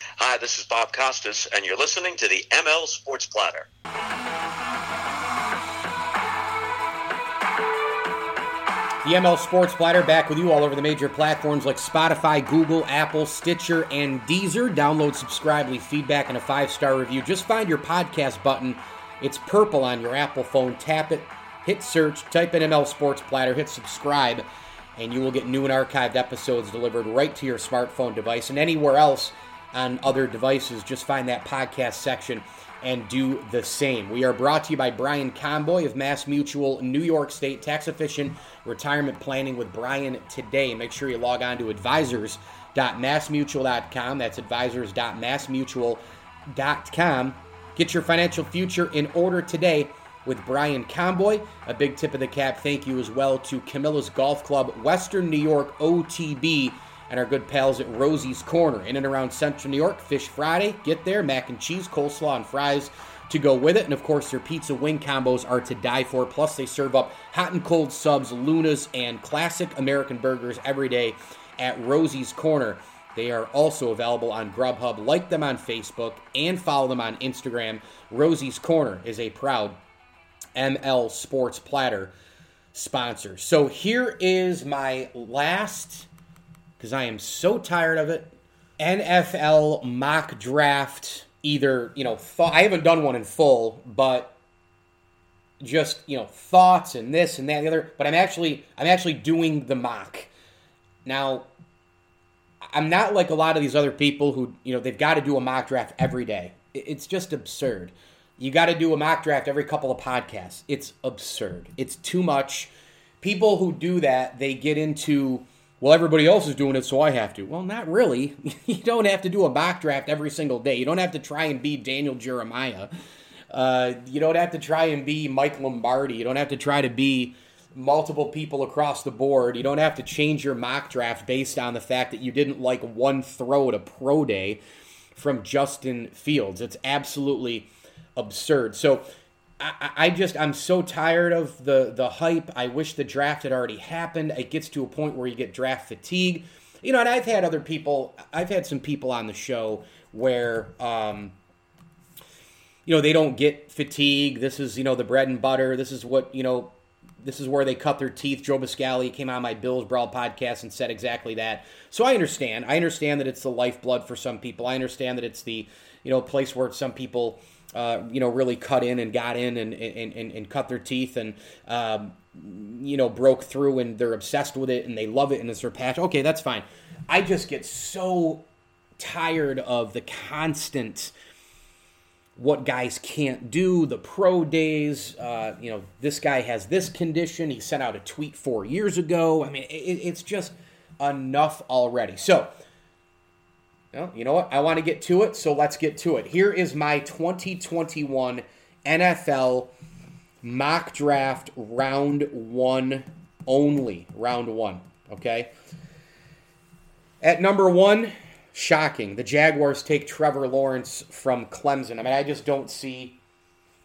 Hi, this is Bob Costas, and you're listening to the ML Sports Platter. The ML Sports Platter back with you all over the major platforms like Spotify, Google, Apple, Stitcher, and Deezer. Download, subscribe, leave feedback, and a five star review. Just find your podcast button. It's purple on your Apple phone. Tap it, hit search, type in ML Sports Platter, hit subscribe, and you will get new and archived episodes delivered right to your smartphone device. And anywhere else on other devices, just find that podcast section and do the same. We are brought to you by Brian Comboy of Mass Mutual New York State Tax Efficient Retirement Planning with Brian today. Make sure you log on to advisors.massmutual.com. That's advisors.massmutual.com. Get your financial future in order today with Brian Comboy. A big tip of the cap thank you as well to Camilla's Golf Club, Western New York OTB and our good pals at Rosie's Corner in and around Central New York. Fish Friday, get there, mac and cheese, coleslaw, and fries to go with it. And of course, their pizza wing combos are to die for. Plus, they serve up hot and cold subs, Lunas, and classic American burgers every day at Rosie's Corner. They are also available on Grubhub. Like them on Facebook and follow them on Instagram. Rosie's Corner is a proud ML Sports Platter sponsor. So here is my last because I am so tired of it. NFL mock draft, either, you know, th- I haven't done one in full, but just, you know, thoughts and this and that and the other. But I'm actually, I'm actually doing the mock. Now, I'm not like a lot of these other people who, you know, they've got to do a mock draft every day. It's just absurd. You got to do a mock draft every couple of podcasts. It's absurd. It's too much. People who do that, they get into well, everybody else is doing it, so I have to. Well, not really. you don't have to do a mock draft every single day. You don't have to try and be Daniel Jeremiah. Uh, you don't have to try and be Mike Lombardi. You don't have to try to be multiple people across the board. You don't have to change your mock draft based on the fact that you didn't like one throw at a pro day from Justin Fields. It's absolutely absurd. So I, I just I'm so tired of the the hype. I wish the draft had already happened. It gets to a point where you get draft fatigue. You know, and I've had other people. I've had some people on the show where, um, you know, they don't get fatigue. This is you know the bread and butter. This is what you know. This is where they cut their teeth. Joe Buscaglia came on my Bills Brawl podcast and said exactly that. So I understand. I understand that it's the lifeblood for some people. I understand that it's the you know place where some people uh, you know, really cut in and got in and, and, and, and cut their teeth and, um, you know, broke through and they're obsessed with it and they love it and it's their passion. Okay, that's fine. I just get so tired of the constant what guys can't do, the pro days. Uh, you know, this guy has this condition. He sent out a tweet four years ago. I mean, it, it's just enough already. So, well, you know what? I want to get to it, so let's get to it. Here is my 2021 NFL mock draft round one only. Round one, okay? At number one, shocking. The Jaguars take Trevor Lawrence from Clemson. I mean, I just don't see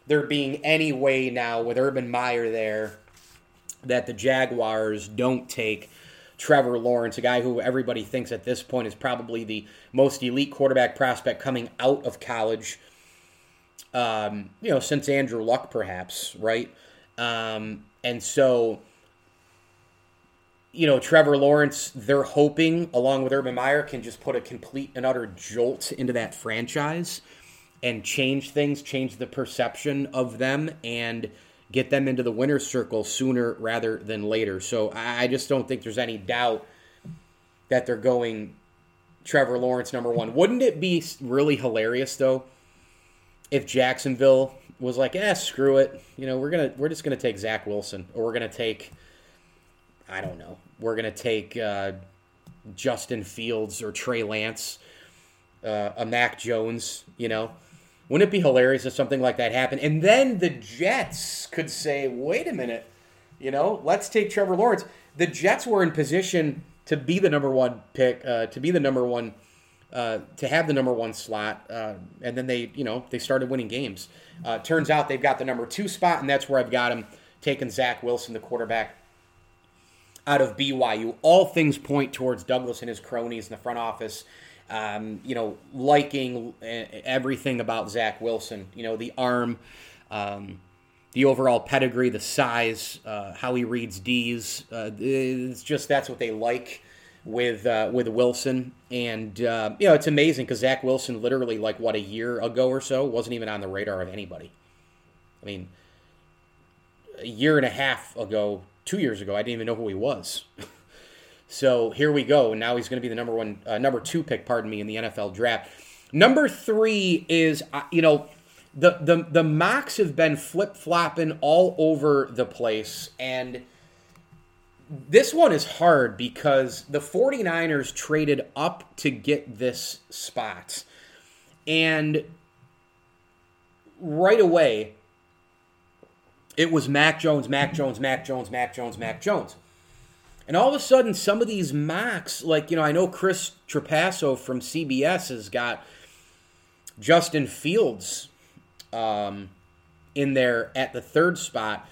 there being any way now with Urban Meyer there that the Jaguars don't take Trevor Lawrence, a guy who everybody thinks at this point is probably the most elite quarterback prospect coming out of college. Um, you know, since Andrew Luck, perhaps, right? Um, and so, you know, Trevor Lawrence, they're hoping, along with Urban Meyer, can just put a complete and utter jolt into that franchise and change things, change the perception of them, and get them into the winner's circle sooner rather than later. So I just don't think there's any doubt that they're going Trevor Lawrence number one. Wouldn't it be really hilarious though if Jacksonville was like, "Eh, screw it. You know, we're gonna we're just gonna take Zach Wilson, or we're gonna take, I don't know, we're gonna take uh, Justin Fields or Trey Lance." uh, a Mac Jones, you know? Wouldn't it be hilarious if something like that happened? And then the Jets could say, wait a minute, you know, let's take Trevor Lawrence. The Jets were in position to be the number one pick, uh, to be the number one, uh, to have the number one slot, uh, and then they, you know, they started winning games. Uh, turns out they've got the number two spot, and that's where I've got them taking Zach Wilson, the quarterback out of BYU. All things point towards Douglas and his cronies in the front office um, you know, liking everything about Zach Wilson. You know, the arm, um, the overall pedigree, the size, uh, how he reads D's. Uh, it's just that's what they like with uh, with Wilson, and uh, you know, it's amazing because Zach Wilson, literally like what a year ago or so, wasn't even on the radar of anybody. I mean, a year and a half ago, two years ago, I didn't even know who he was. So here we go. And now he's going to be the number one, uh, number two pick, pardon me, in the NFL draft. Number three is, uh, you know, the the the mocks have been flip flopping all over the place, and this one is hard because the 49ers traded up to get this spot. And right away, it was Mac Jones, Mac Jones, Mac Jones, Mac Jones, Mac Jones. And all of a sudden, some of these mocks, like, you know, I know Chris Trapasso from CBS has got Justin Fields um, in there at the third spot.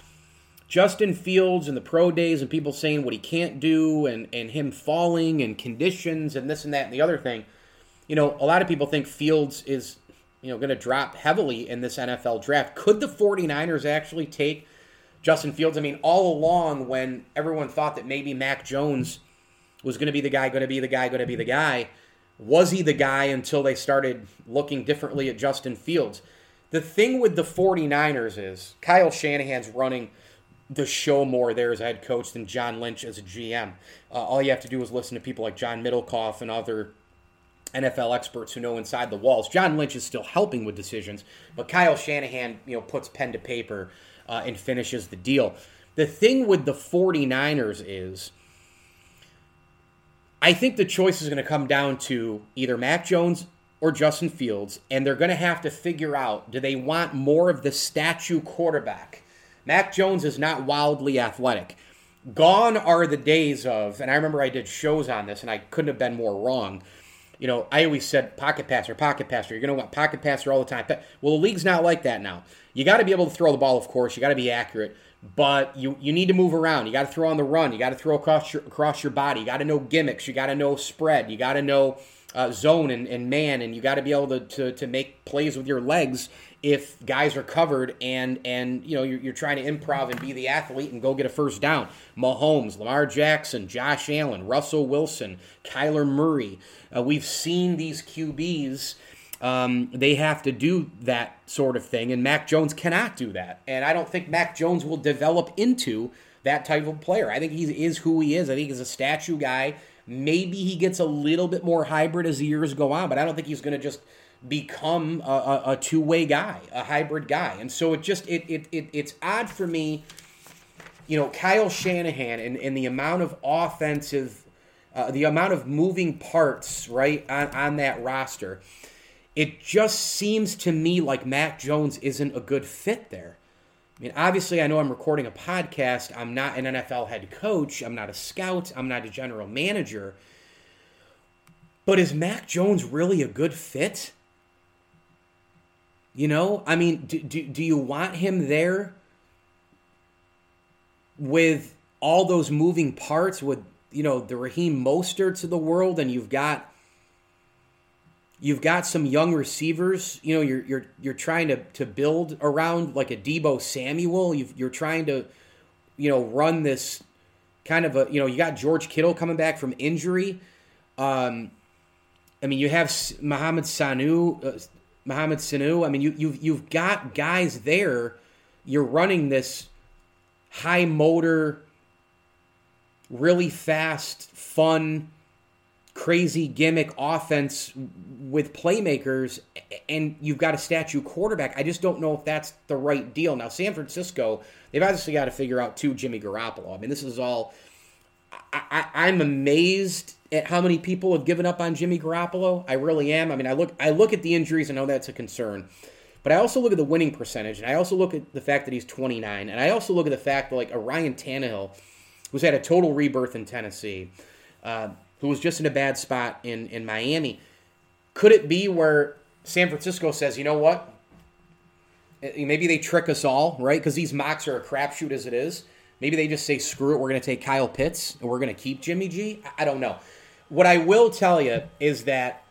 Justin Fields and the pro days and people saying what he can't do and, and him falling and conditions and this and that and the other thing. You know, a lot of people think Fields is, you know, going to drop heavily in this NFL draft. Could the 49ers actually take Justin Fields. I mean, all along when everyone thought that maybe Mac Jones was going to be the guy, going to be the guy, going to be the guy, was he the guy until they started looking differently at Justin Fields? The thing with the 49ers is Kyle Shanahan's running the show more there as a head coach than John Lynch as a GM. Uh, all you have to do is listen to people like John Middlekauff and other NFL experts who know inside the walls. John Lynch is still helping with decisions, but Kyle Shanahan, you know, puts pen to paper uh, and finishes the deal. The thing with the 49ers is I think the choice is going to come down to either Mac Jones or Justin Fields, and they're going to have to figure out do they want more of the statue quarterback? Mac Jones is not wildly athletic. Gone are the days of, and I remember I did shows on this, and I couldn't have been more wrong. You know, I always said pocket passer, pocket passer. You're going to want pocket passer all the time. Well, the league's not like that now. You got to be able to throw the ball, of course. You got to be accurate, but you you need to move around. You got to throw on the run. You got to throw across your across your body. You got to know gimmicks. You got to know spread. You got to know uh, zone and, and man, and you got to be able to, to to make plays with your legs if guys are covered and and you know you're, you're trying to improv and be the athlete and go get a first down. Mahomes, Lamar Jackson, Josh Allen, Russell Wilson, Kyler Murray. Uh, we've seen these QBs um, they have to do that sort of thing, and Mac Jones cannot do that. And I don't think Mac Jones will develop into that type of player. I think he is who he is. I think he's a statue guy. Maybe he gets a little bit more hybrid as the years go on, but I don't think he's going to just become a, a, a two way guy, a hybrid guy. And so it just it, it, it it's odd for me. You know, Kyle Shanahan and, and the amount of offensive, uh, the amount of moving parts right on, on that roster it just seems to me like Mac Jones isn't a good fit there. I mean, obviously, I know I'm recording a podcast. I'm not an NFL head coach. I'm not a scout. I'm not a general manager. But is Mac Jones really a good fit? You know, I mean, do, do, do you want him there with all those moving parts with, you know, the Raheem Mosterts of the world and you've got You've got some young receivers. You know, you're you're you're trying to to build around like a Deebo Samuel. you are trying to, you know, run this kind of a you know you got George Kittle coming back from injury. Um, I mean, you have Mohamed Sanu, uh, Mohamed Sanu. I mean, you you've you've got guys there. You're running this high motor, really fast, fun crazy gimmick offense with playmakers and you've got a statue quarterback. I just don't know if that's the right deal. Now, San Francisco, they've obviously got to figure out too Jimmy Garoppolo. I mean, this is all I, am amazed at how many people have given up on Jimmy Garoppolo. I really am. I mean, I look I look at the injuries. I know that's a concern, but I also look at the winning percentage, and I also look at the fact that he's 29, and I also look at the fact that like a Ryan Tannehill, who's had a total rebirth in Tennessee, uh, who was just in a bad spot in in Miami. Could it be where San Francisco says, you know what? Eh, maybe they trick us all, right? Because these mocks are a crapshoot as it is. Maybe they just say, screw it, we're going to take Kyle Pitts and we're going to keep Jimmy G. I don't know. What I will tell you is that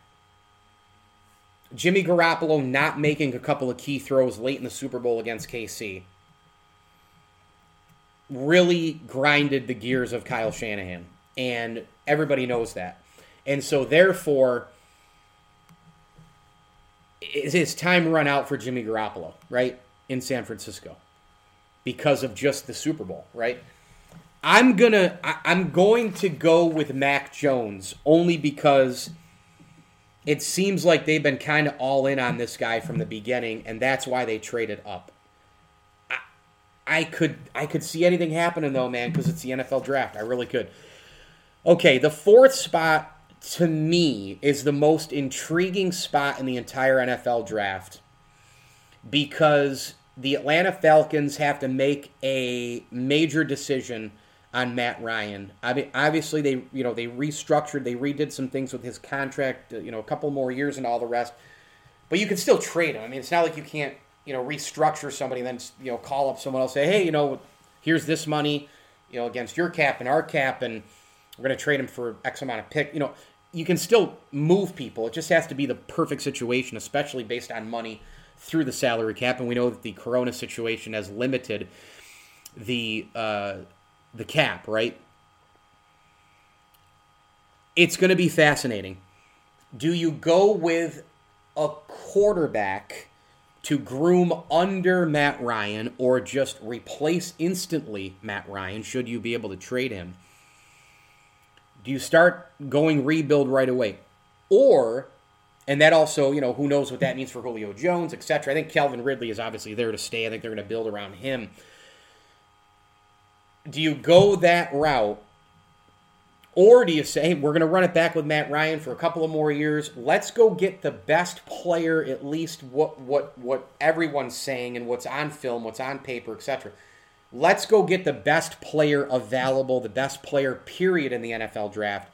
Jimmy Garoppolo not making a couple of key throws late in the Super Bowl against KC really grinded the gears of Kyle Shanahan. And everybody knows that. And so, therefore, is his time run out for Jimmy Garoppolo, right? In San Francisco. Because of just the Super Bowl, right? I'm gonna I'm going to go with Mac Jones only because it seems like they've been kind of all in on this guy from the beginning, and that's why they traded up. I, I could I could see anything happening though, man, because it's the NFL draft. I really could. Okay, the fourth spot to me is the most intriguing spot in the entire NFL draft because the Atlanta Falcons have to make a major decision on Matt Ryan. I mean, obviously they you know they restructured, they redid some things with his contract, uh, you know, a couple more years and all the rest. But you can still trade him. I mean, it's not like you can't you know restructure somebody and then you know call up someone else say, hey, you know, here's this money, you know, against your cap and our cap and we're going to trade him for X amount of pick. You know, you can still move people. It just has to be the perfect situation, especially based on money through the salary cap. And we know that the Corona situation has limited the uh, the cap, right? It's going to be fascinating. Do you go with a quarterback to groom under Matt Ryan or just replace instantly Matt Ryan should you be able to trade him? Do you start going rebuild right away? Or, and that also, you know, who knows what that means for Julio Jones, etc. I think Calvin Ridley is obviously there to stay. I think they're going to build around him. Do you go that route? Or do you say, hey, we're going to run it back with Matt Ryan for a couple of more years? Let's go get the best player, at least what what what everyone's saying and what's on film, what's on paper, etc let's go get the best player available, the best player, period, in the NFL draft.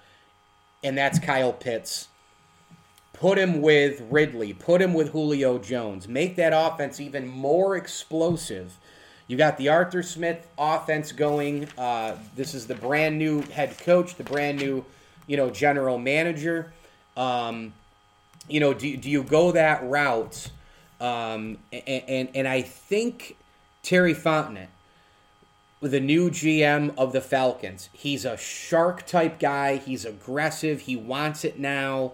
And that's Kyle Pitts. Put him with Ridley. Put him with Julio Jones. Make that offense even more explosive. You got the Arthur Smith offense going. Uh, this is the brand new head coach, the brand new, you know, general manager. Um, you know, do, do you go that route? Um, and, and, and I think Terry Fontenot, the new GM of the Falcons. He's a shark type guy. He's aggressive. He wants it now.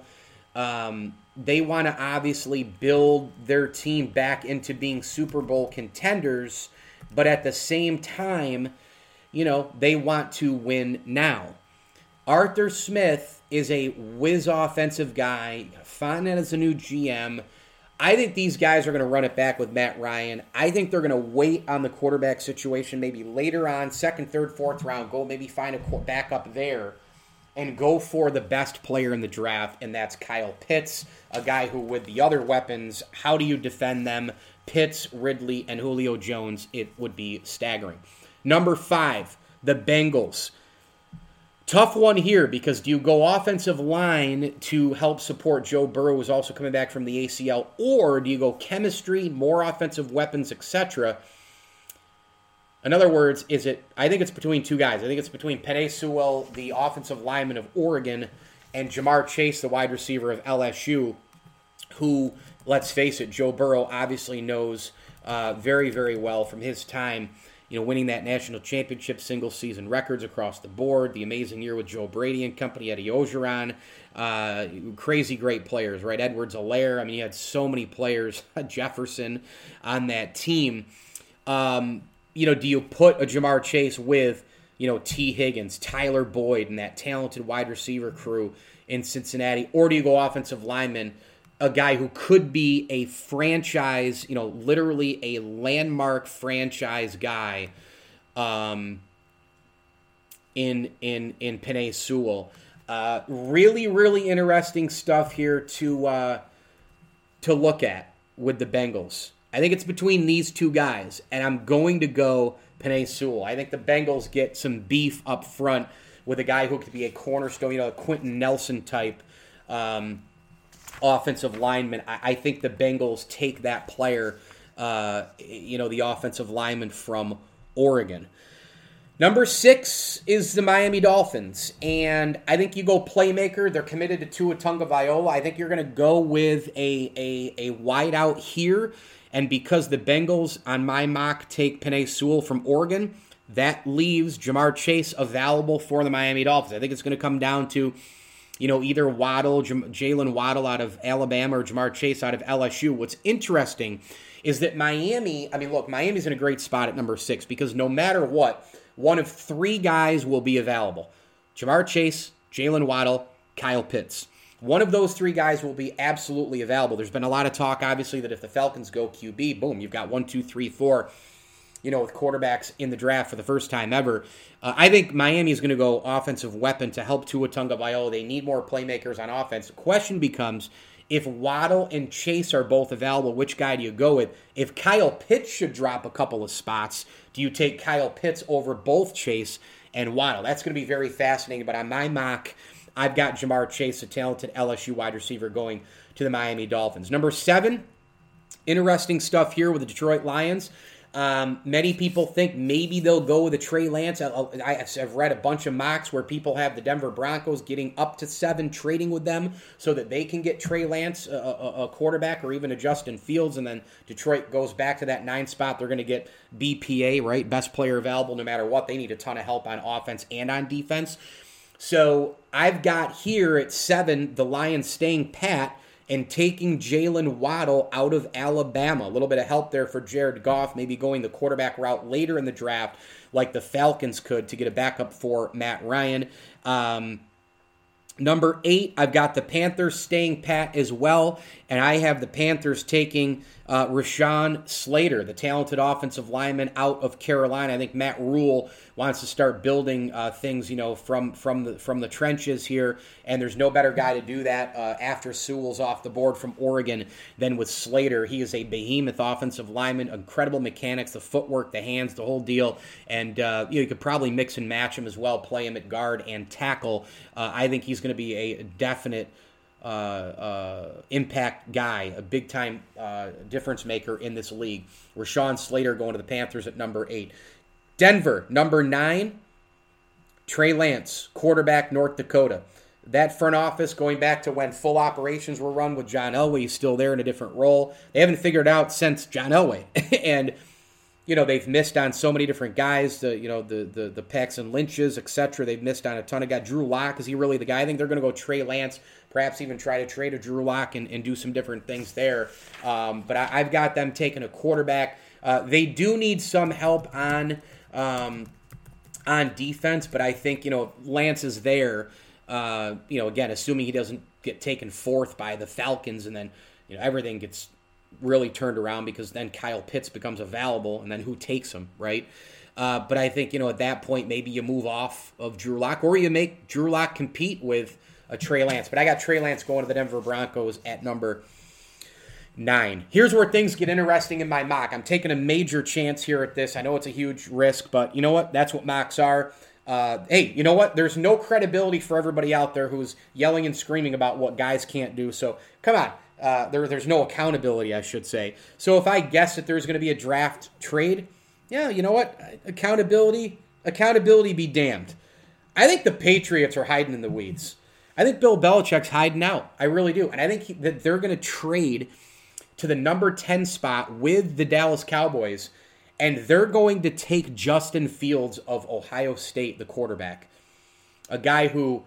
Um, they want to obviously build their team back into being Super Bowl contenders, but at the same time, you know, they want to win now. Arthur Smith is a whiz offensive guy. Fontenot is a new GM. I think these guys are going to run it back with Matt Ryan. I think they're going to wait on the quarterback situation maybe later on, second, third, fourth round, go maybe find a backup there and go for the best player in the draft, and that's Kyle Pitts, a guy who, with the other weapons, how do you defend them? Pitts, Ridley, and Julio Jones, it would be staggering. Number five, the Bengals. Tough one here because do you go offensive line to help support Joe Burrow, who's also coming back from the ACL, or do you go chemistry, more offensive weapons, etc.? In other words, is it? I think it's between two guys. I think it's between Penei Sewell, the offensive lineman of Oregon, and Ja'Marr Chase, the wide receiver of LSU, who, let's face it, Joe Burrow obviously knows uh, very, very well from his time you know, winning that national championship, single season records across the board, the amazing year with Joe Brady and company, Eddie Orgeron, uh, crazy great players, right? Edwards-Helaire. I mean, he had so many players, Jefferson on that team. Um, you know, do you put a Ja'Marr Chase with, you know, Tee Higgins, Tyler Boyd, and that talented wide receiver crew in Cincinnati, or do you go offensive lineman? a guy who could be a franchise, you know, literally a landmark franchise guy. Um, in in in Penei Sewell. Uh, really, really interesting stuff here to uh, to look at with the Bengals. I think it's between these two guys, and I'm going to go Penei Sewell. I think the Bengals get some beef up front with a guy who could be a cornerstone, you know, a Quenton Nelson type um, offensive lineman. I, I, think the Bengals take that player, uh, you know, the offensive lineman from Oregon. Number six is the Miami Dolphins, and I think you go playmaker. They're committed to Tua Tagovailoa. I think you're going to go with a a, a wide out here, and because the Bengals on my mock take Penei Sewell from Oregon, that leaves Ja'Marr Chase available for the Miami Dolphins. I think it's going to come down to, you know, either Waddle, Jaylen Waddle out of Alabama, or Ja'Marr Chase out of LSU. What's interesting is that Miami. I mean, look, Miami's in a great spot at number six because no matter what one of three guys will be available Ja'Marr Chase, Jaylen Waddle, Kyle Pitts. One of those three guys will be absolutely available. There's been a lot of talk, obviously, that if the Falcons go QB, boom, you've got one, two, three, four, you know, with quarterbacks in the draft for the first time ever. Uh, I think Miami is going to go offensive weapon to help Tua Tagovailoa. They need more playmakers on offense. The question becomes if Waddle and Chase are both available, which guy do you go with? If Kyle Pitts should drop a couple of spots, do you take Kyle Pitts over both Chase and Waddle? That's going to be very fascinating. But on my mock, I've got Ja'Marr Chase, a talented LSU wide receiver, going to the Miami Dolphins. Number seven, interesting stuff here with the Detroit Lions. Um, many people think maybe they'll go with a Trey Lance. I, have read a bunch of mocks where people have the Denver Broncos getting up to seven, trading with them so that they can get Trey Lance, a, a, a quarterback, or even a Justin Fields, and then Detroit goes back to that nine spot. They're going to get BPA, right? Best player available no matter what. They need a ton of help on offense and on defense. So I've got here at seven the Lions staying pat and taking Jaylen Waddle out of Alabama. A little bit of help there for Jared Goff, maybe going the quarterback route later in the draft, like the Falcons could to get a backup for Matt Ryan. Um, number eight, I've got the Panthers staying pat as well, and I have the Panthers taking uh, Rashawn Slater, the talented offensive lineman out of Carolina. I think Matt Rhule wants to start building uh, things, you know, from from the from the trenches here, and there's no better guy to do that uh, after Sewell's off the board from Oregon than with Slater. He is a behemoth offensive lineman, incredible mechanics, the footwork, the hands, the whole deal, and uh, you, know, you could probably mix and match him as well, play him at guard and tackle. Uh, I think he's going to be a definite uh, uh, impact guy, a big time uh, difference maker in this league. Rashawn Slater going to the Panthers at number eight. Denver, number nine, Trey Lance, quarterback, North Dakota. That front office, going back to when full operations were run with John Elway, he's still there in a different role. They haven't figured out since John Elway. and you know they've missed on so many different guys. The you know the the the Paxton Lynches, etc. They've missed on a ton of guys. Drew Lock is he really the guy? I think they're going to go Trey Lance, perhaps even try to trade a Drew Lock and, and do some different things there. Um, but I, have got them taking a quarterback. Uh, they do need some help on um, on defense, but I think you know Lance is there. Uh, you know, again, assuming he doesn't get taken fourth by the Falcons, and then you know everything gets really turned around because then Kyle Pitts becomes available, and then who takes him, right? Uh, but I think you know at that point maybe you move off of Drew Lock, or you make Drew Lock compete with a Trey Lance. But I got Trey Lance going to the Denver Broncos at number nine. Here's where things get interesting in my mock. I'm taking a major chance here at this. I know it's a huge risk, but you know what? That's what mocks are. Uh, hey, you know what? There's no credibility for everybody out there who's yelling and screaming about what guys can't do. So come on. Uh, there, there's no accountability, I should say. So if I guess that there's going to be a draft trade, yeah, you know what? Accountability, accountability be damned. I think the Patriots are hiding in the weeds. I think Bill Belichick's hiding out. I really do, and I think he, that they're going to trade to the number ten spot with the Dallas Cowboys, and they're going to take Justin Fields of Ohio State, the quarterback, a guy who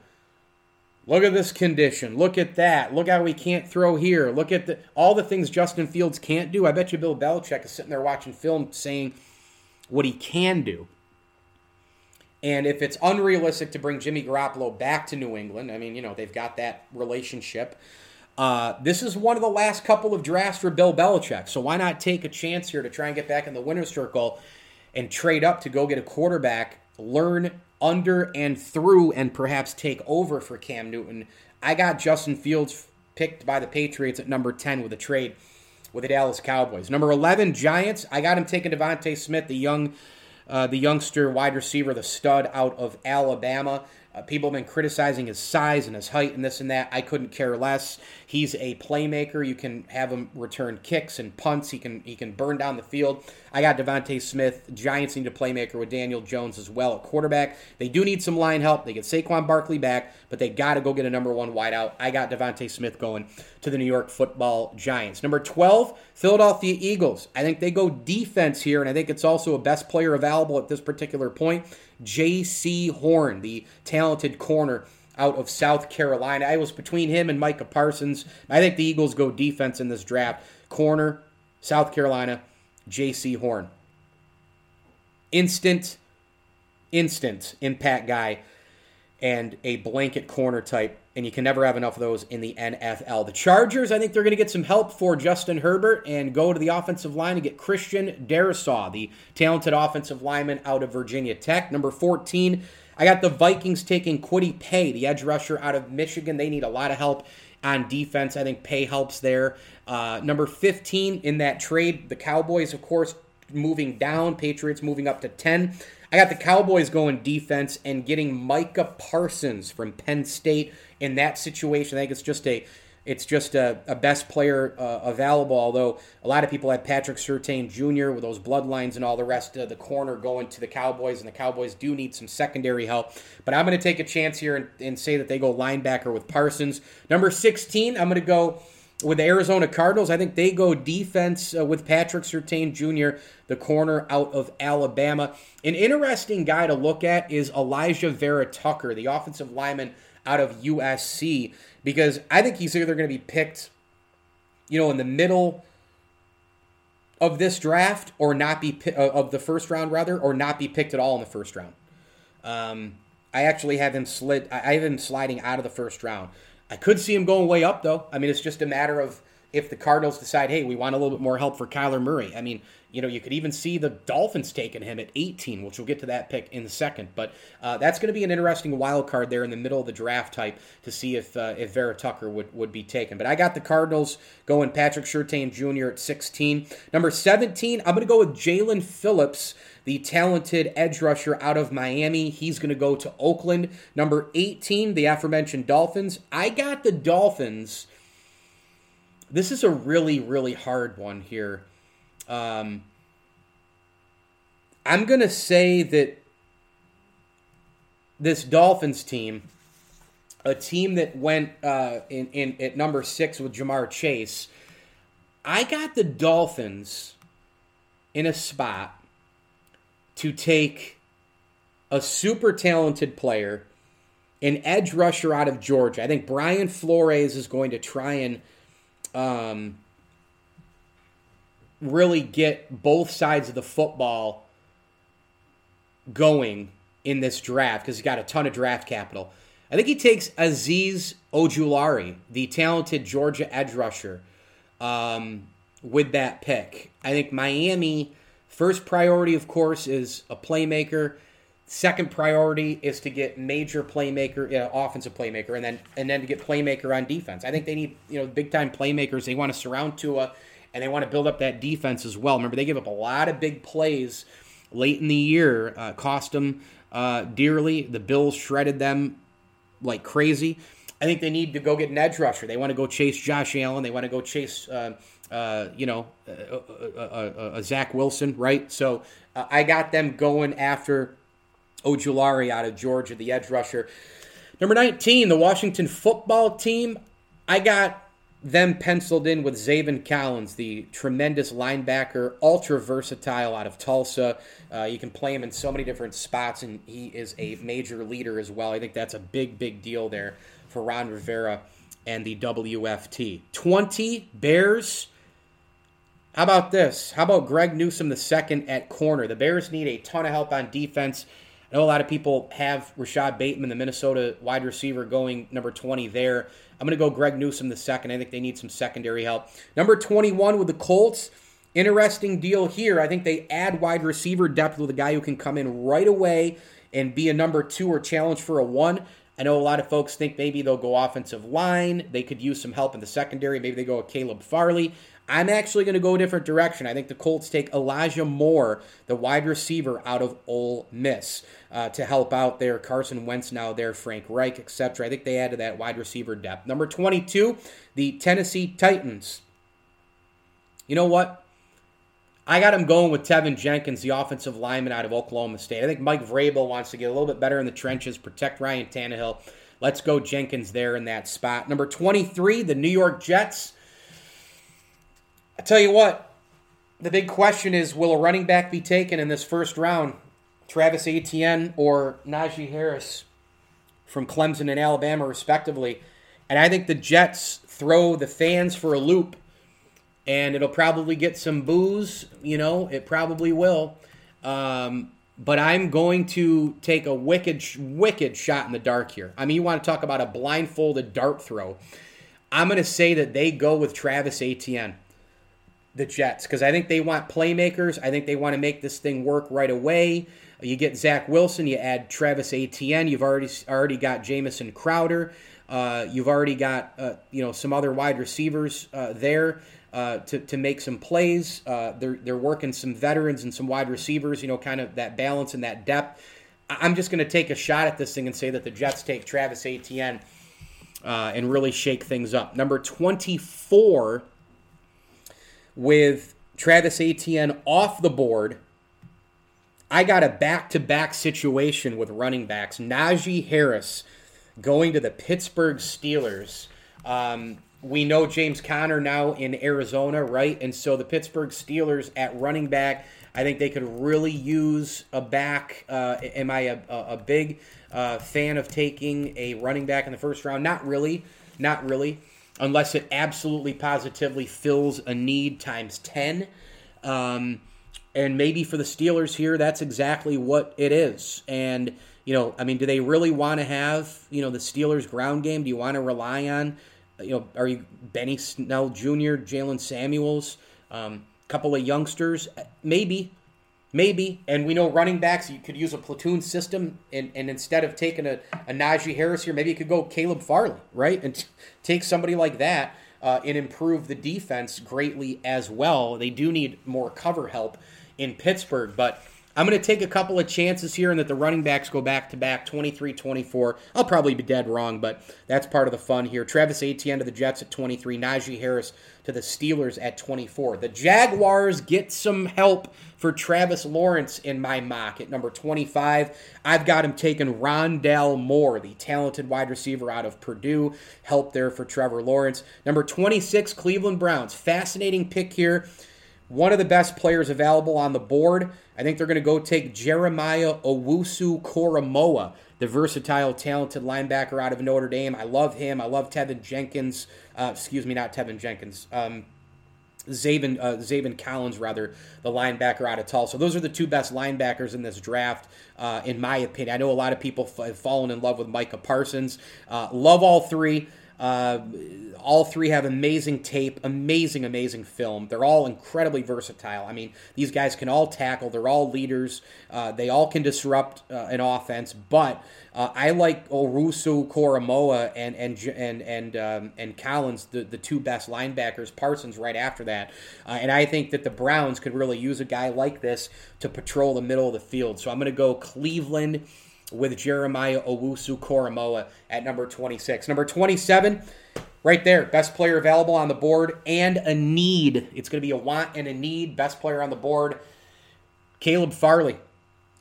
Look at this condition. Look at that. Look how he can't throw here. Look at the, all the things Justin Fields can't do. I bet you Bill Belichick is sitting there watching film saying what he can do. And if it's unrealistic to bring Jimmy Garoppolo back to New England, I mean, you know, they've got that relationship. Uh, this is one of the last couple of drafts for Bill Belichick. So why not take a chance here to try and get back in the winner's circle and trade up to go get a quarterback learn under and through and perhaps take over for Cam Newton, I got Justin Fields picked by the Patriots at number 10 with a trade with the Dallas Cowboys. Number 11, Giants. I got him taking DeVonta Smith, the young, uh, the youngster wide receiver, the stud out of Alabama. Uh, people have been criticizing his size and his height and this and that. I couldn't care less. He's a playmaker. You can have him return kicks and punts. He can he can burn down the field. I got DeVonta Smith. Giants need a playmaker with Daniel Jones as well at quarterback. They do need some line help. They get Saquon Barkley back, but they got to go get a number one wideout. I got DeVonta Smith going to the New York Football Giants. Number twelve, Philadelphia Eagles. I think they go defense here, and I think it's also a best player available at this particular point. Jaycee Horn, the talented corner out of South Carolina. I was between him and Micah Parsons. I think the Eagles go defense in this draft. Corner, South Carolina, Jaycee Horn. Instant, instant impact guy and a blanket corner type, and you can never have enough of those in the NFL. The Chargers, I think they're going to get some help for Justin Herbert and go to the offensive line and get Christian Darrisaw, the talented offensive lineman out of Virginia Tech. Number 14, I got the Vikings taking Kwity Paye, the edge rusher out of Michigan. They need a lot of help on defense. I think Paye helps there. Uh, number 15 in that trade, the Cowboys, of course, moving down, Patriots moving up to 10. I got the Cowboys going defense and getting Micah Parsons from Penn State in that situation. I think it's just a it's just a, a best player uh, available. Although a lot of people had Patrick Surtain Jr. with those bloodlines and all the rest of the corner going to the Cowboys, and the Cowboys do need some secondary help. But I'm going to take a chance here and, and say that they go linebacker with Parsons. Number 16, I'm going to go with the Arizona Cardinals, I think they go defense uh, with Patrick Surtain Jr., the corner out of Alabama. An interesting guy to look at is Alijah Vera-Tucker, the offensive lineman out of USC, because I think he's either going to be picked, you know, in the middle of this draft or not be uh, of the first round rather, or not be picked at all in the first round. Um, I actually have him slid. I have him sliding out of the first round. I could see him going way up, though. I mean, it's just a matter of if the Cardinals decide, hey, we want a little bit more help for Kyler Murray. I mean, you know, you could even see the Dolphins taking him at 18, which we'll get to that pick in a second. But uh, that's going to be an interesting wild card there in the middle of the draft type to see if uh, if Vera-Tucker would, would be taken. But I got the Cardinals going Patrick Surtain Jr. at 16. Number 17, I'm going to go with Jaelan Phillips the talented edge rusher out of Miami. He's going to go to Oakland. Number 18, the aforementioned Dolphins. I got the Dolphins. This is a really, really hard one here. Um, I'm going to say that this Dolphins team, a team that went uh, in, in at number six with Ja'Marr Chase, I got the Dolphins in a spot to take a super talented player, an edge rusher out of Georgia. I think Brian Flores is going to try and um, really get both sides of the football going in this draft because he's got a ton of draft capital. I think he takes Azeez Ojulari, the talented Georgia edge rusher, um, with that pick. I think Miami First priority, of course, is a playmaker. Second priority is to get major playmaker, uh, offensive playmaker, and then and then to get playmaker on defense. I think they need you know big time playmakers. They want to surround Tua, and they want to build up that defense as well. Remember, they give up a lot of big plays late in the year, uh, cost them uh, dearly. The Bills shredded them like crazy. I think they need to go get an edge rusher. They want to go chase Josh Allen. They want to go chase. Uh, uh, you know, a, a, a, Zach Wilson, right? So uh, I got them going after Ojulari out of Georgia, the edge rusher. Number 19, the Washington football team. I got them penciled in with Zaven Collins, the tremendous linebacker, ultra versatile out of Tulsa. Uh, you can play him in so many different spots, and he is a major leader as well. I think that's a big, big deal there for Ron Rivera and the WFT. 20 Bears. How about this? How about Greg Newsome the second at corner? The Bears need a ton of help on defense. I know a lot of people have Rashod Bateman, the Minnesota wide receiver, going number 20 there. I'm going to go Greg Newsome the second. I think they need some secondary help. Number 21 with the Colts. Interesting deal here. I think they add wide receiver depth with a guy who can come in right away and be a number two or challenge for a one. I know a lot of folks think maybe they'll go offensive line. They could use some help in the secondary. Maybe they go with Caleb Farley. I'm actually going to go a different direction. I think the Colts take Elijah Moore, the wide receiver out of Ole Miss, uh, to help out there. Carson Wentz now there, Frank Reich, etc. I think they added that wide receiver depth. Number 22, the Tennessee Titans. You know what? I got him going with Teven Jenkins, the offensive lineman out of Oklahoma State. I think Mike Vrabel wants to get a little bit better in the trenches, protect Ryan Tannehill. Let's go Jenkins there in that spot. Number 23, the New York Jets. I tell you what, the big question is will a running back be taken in this first round? Travis Etienne or Najee Harris from Clemson and Alabama, respectively. And I think the Jets throw the fans for a loop, and it'll probably get some boos. You know, it probably will. Um, but I'm going to take a wicked, wicked shot in the dark here. I mean, you want to talk about a blindfolded dart throw. I'm going to say that they go with Travis Etienne the Jets because I think they want playmakers. I think they want to make this thing work right away. You get Zach Wilson, you add Travis Etienne. You've already already got Jamison Crowder. Uh, you've already got uh, you know some other wide receivers uh, there uh, to, to make some plays. Uh, they're they're working some veterans and some wide receivers. You know, kind of that balance and that depth. I'm just going to take a shot at this thing and say that the Jets take Travis Etienne uh, and really shake things up. Number 24 with Travis Etienne off the board, I got a back to back situation with running backs. Najee Harris going to the Pittsburgh Steelers. Um, we know James Conner now in Arizona, right? And so the Pittsburgh Steelers at running back, I think they could really use a back. Uh, am I a, a big uh, fan of taking a running back in the first round? Not really. Not really unless it absolutely positively fills a need times 10. Um, and maybe for the Steelers here, that's exactly what it is. And, you know, I mean, do they really want to have, you know, the Steelers ground game? Do you want to rely on, you know, are you Benny Snell Jr., Jaylen Samuels, a um, couple of youngsters? Maybe. Maybe, and we know running backs, you could use a platoon system, and, and instead of taking a, a Najee Harris here, maybe you could go Caleb Farley, right? And t- take somebody like that uh, and improve the defense greatly as well. They do need more cover help in Pittsburgh, but I'm going to take a couple of chances here and that the running backs go back to back 23 24. I'll probably be dead wrong, but that's part of the fun here. Travis Etienne to the Jets at 23, Najee Harris to the Steelers at 24. The Jaguars get some help for Travis Lawrence in my mock at number 25. I've got him taking Rondale Moore, the talented wide receiver out of Purdue. Help there for Trevor Lawrence. Number 26, Cleveland Browns. Fascinating pick here one of the best players available on the board. I think they're going to go take Jeremiah Owusu Koramoah, the versatile, talented linebacker out of Notre Dame. I love him. I love Teven Jenkins. Uh, excuse me, not Teven Jenkins. Um, Zaven, uh, Zaven Collins, rather, the linebacker out of Tulsa. Those are the two best linebackers in this draft, uh, in my opinion. I know a lot of people have fallen in love with Micah Parsons. Uh, love all three. Uh, all three have amazing tape, amazing, amazing film. They're all incredibly versatile. I mean, these guys can all tackle. They're all leaders. Uh, they all can disrupt uh, an offense. But uh, I like Owusu Koramoah and and and and um, and Collins, the, the two best linebackers. Parsons right after that, uh, and I think that the Browns could really use a guy like this to patrol the middle of the field. So I'm going to go Cleveland with Jeremiah Owusu Koramoah at number 26. Number 27, right there, best player available on the board and a need. It's going to be a want and a need. Best player on the board, Caleb Farley.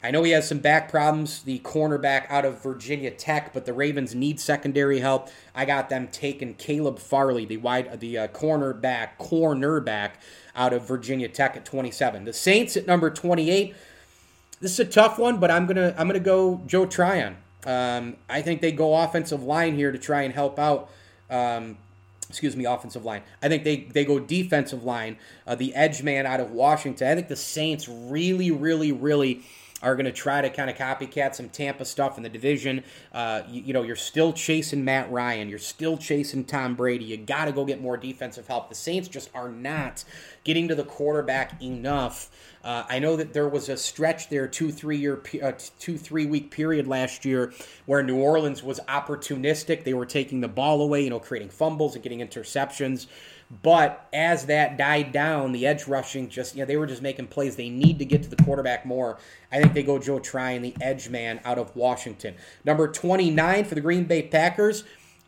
I know he has some back problems, the cornerback out of Virginia Tech, but the Ravens need secondary help. I got them taking Caleb Farley, the wide, the uh, cornerback, cornerback out of Virginia Tech at 27. The Saints at number 28. This is a tough one, but I'm gonna I'm gonna go Joe Tryon. Um, I think they go offensive line here to try and help out. Um, excuse me, offensive line. I think they they go defensive line. Uh, the edge man out of Washington. I think the Saints really, really, really are going to try to kind of copycat some Tampa stuff in the division. Uh, you, you, know, you're still chasing Matt Ryan. You're still chasing Tom Brady. You got to go get more defensive help. The Saints just are not getting to the quarterback enough. Uh, I know that there was a stretch there, two three year, uh, two three week period last year, where New Orleans was opportunistic. They were taking the ball away, you know, creating fumbles and getting interceptions. But as that died down, the edge rushing just, you know, they were just making plays. They need to get to the quarterback more. I think they go Joe Tryon, the edge man out of Washington. Number 29 for the Green Bay Packers.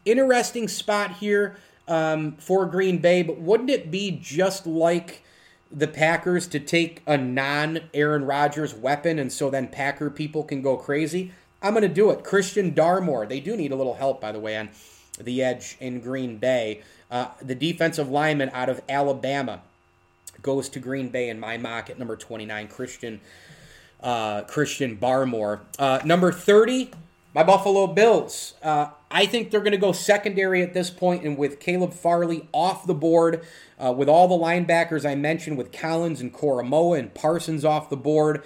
Interesting spot here um, for Green Bay, but wouldn't it be just like the Packers to take a non Aaron Rodgers weapon and so then Packer people can go crazy? I'm going to do it. Christian Darrisaw. They do need a little help, by the way, on the edge in Green Bay. Uh, the defensive lineman out of Alabama goes to Green Bay in my mock at number 29, Christian uh, Christian Barmore. Uh, number 30, my Buffalo Bills. Uh, I think they're going to go secondary at this point, and with Caleb Farley off the board, uh, with all the linebackers I mentioned, with Collins and Koramoah and Parsons off the board.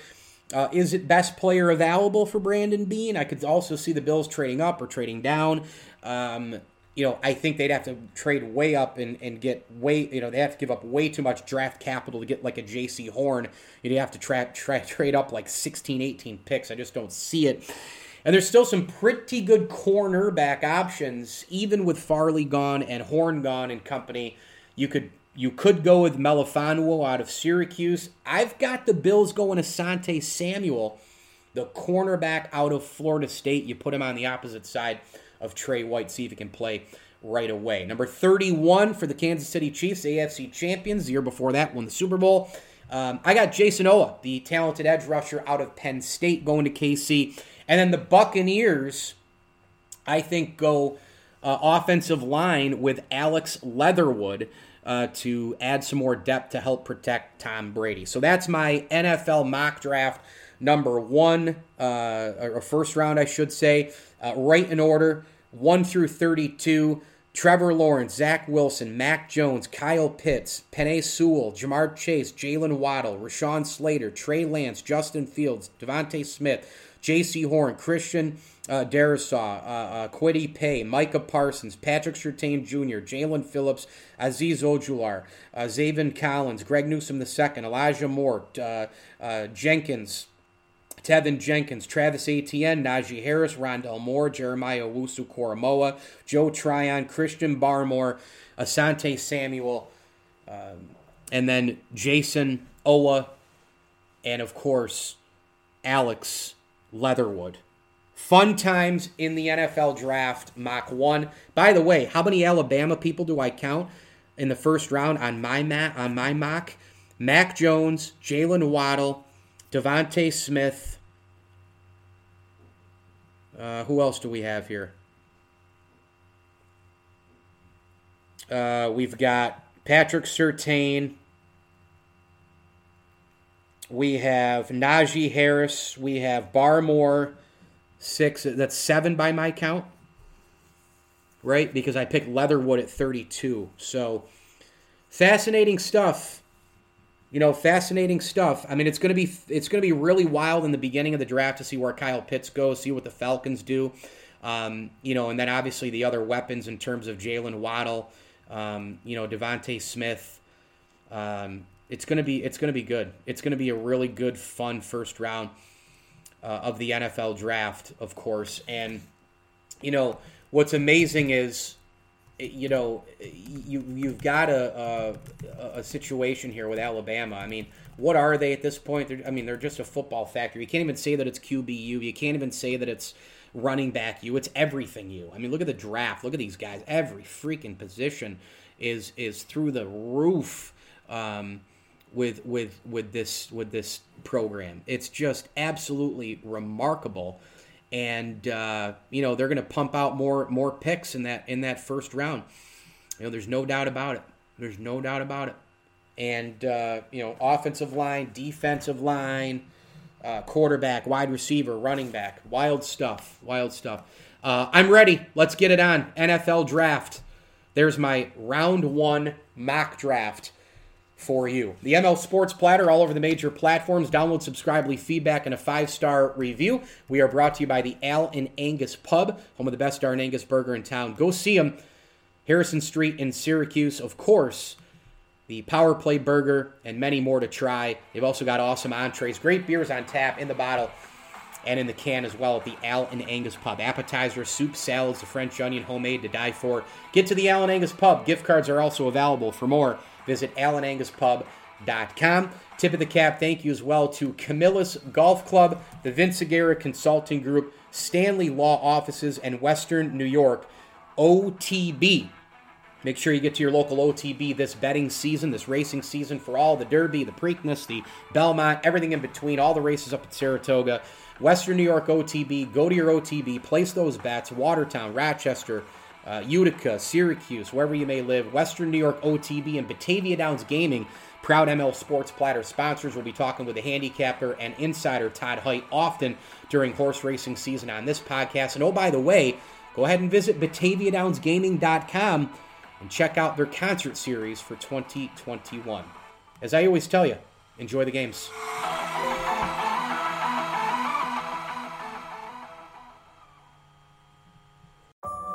Uh, is it best player available for Brandon Beane? I could also see the Bills trading up or trading down. Um, you know, I think they'd have to trade way up and, and get way, you know, they have to give up way too much draft capital to get like a Jaycee Horn. You'd have to tra- tra- trade up like 16, 18 picks. I just don't see it. And there's still some pretty good cornerback options, even with Farley gone and Horn gone and company. You could you could go with Melifonwu out of Syracuse. I've got the Bills going Asante Samuel, the cornerback out of Florida State. You put him on the opposite side of Tre White, see if he can play right away. Number 31 for the Kansas City Chiefs, AFC champions. The year before that, won the Super Bowl. Um, I got Jayson Oweh, the talented edge rusher out of Penn State, going to KC. And then the Buccaneers, I think, go uh, offensive line with Alex Leatherwood. Uh, to add some more depth to help protect Tom Brady. So that's my NFL mock draft number one, uh, or first round, I should say, uh, right in order. 1 through 32. Trevor Lawrence, Zach Wilson, Mac Jones, Kyle Pitts, Penei Sewell, Ja'Marr Chase, Jaylen Waddle, Rashawn Slater, Trey Lance, Justin Fields, DeVonta Smith, Jaycee Horn, Christian uh, Darrisaw, uh, uh, Kwity Paye, Micah Parsons, Patrick Surtain Jr., Jaelan Phillips, Azeez Ojular, uh, Zaven Collins, Greg Newsome II, Elijah Moore, uh, uh, Jenkins, Teven Jenkins, Travis Etienne, Najee Harris, Rondale Moore, Jeremiah Owusu Koramoah, Joe Tryon, Christian Barmore, Asante Samuel, um, and then Jayson Oweh, and of course, Alex Leatherwood. Fun times in the NFL draft, Mach 1. By the way, how many Alabama people do I count in the first round on my mat on my mock? Mac Jones, Jaylen Waddle, DeVonta Smith. Uh, who else do we have here? Uh, we've got Patrick Surtain. We have Najee Harris. We have Barmore. Six. That's seven by my count. Right? Because I picked Leatherwood at 32. So fascinating stuff you know, fascinating stuff. I mean, it's gonna be it's gonna be really wild in the beginning of the draft to see where Kyle Pitts goes, see what the Falcons do. Um, you know, and then obviously the other weapons in terms of Jaylen Waddle, um, you know, DeVonta Smith. Um, it's gonna be it's gonna be good. It's gonna be a really good, fun first round uh, of the NFL draft, of course. And you know, what's amazing is you know, you you've got a, a, a situation here with Alabama. I mean, what are they at this point? They're, I mean, they're just a football factory. You can't even say that it's QBU. You can't even say that it's running back you. It's everything you. I mean, look at the draft. Look at these guys. Every freaking position is is through the roof um, with with with this with this program. It's just absolutely remarkable and uh, you know they're going to pump out more more picks in that in that first round. You know, there's no doubt about it. There's no doubt about it. And uh, you know, offensive line, defensive line, uh, quarterback, wide receiver, running back, wild stuff, wild stuff. Uh, I'm ready. Let's get it on. NFL draft. There's my round one mock draft for you. The ML Sports Platter all over the major platforms. Download, subscribe, leave feedback, and a five star review. We are brought to you by the Al and Angus Pub, home of the best darn Angus burger in town. Go see them. Harrison Street in Syracuse, of course. The Power Play Burger and many more to try. They've also got awesome entrees, great beers on tap in the bottle and in the can as well at the Al and Angus Pub. Appetizers, soup, salads, the French onion, homemade to die for. Get to the Al and Angus Pub. Gift cards are also available. For more, visit alananguspub.com. Tip of the cap, thank you as well to Camillus Golf Club, the Vince Aguirre Consulting Group, Stanley Law Offices, and Western New York OTB. Make sure you get to your local OTB this betting season, this racing season for all the Derby, the Preakness, the Belmont, everything in between, all the races up at Saratoga. Western New York OTB, go to your OTB, place those bets. Watertown, Rochester, uh, Utica, Syracuse, wherever you may live. Western New York OTB and Batavia Downs Gaming, proud ML Sports Platter sponsors. We'll be talking with the handicapper and insider Todd Height often during horse racing season on this podcast. And oh, by the way, go ahead and visit BataviaDownsGaming.com and check out their concert series for 2021. As I always tell you, enjoy the games.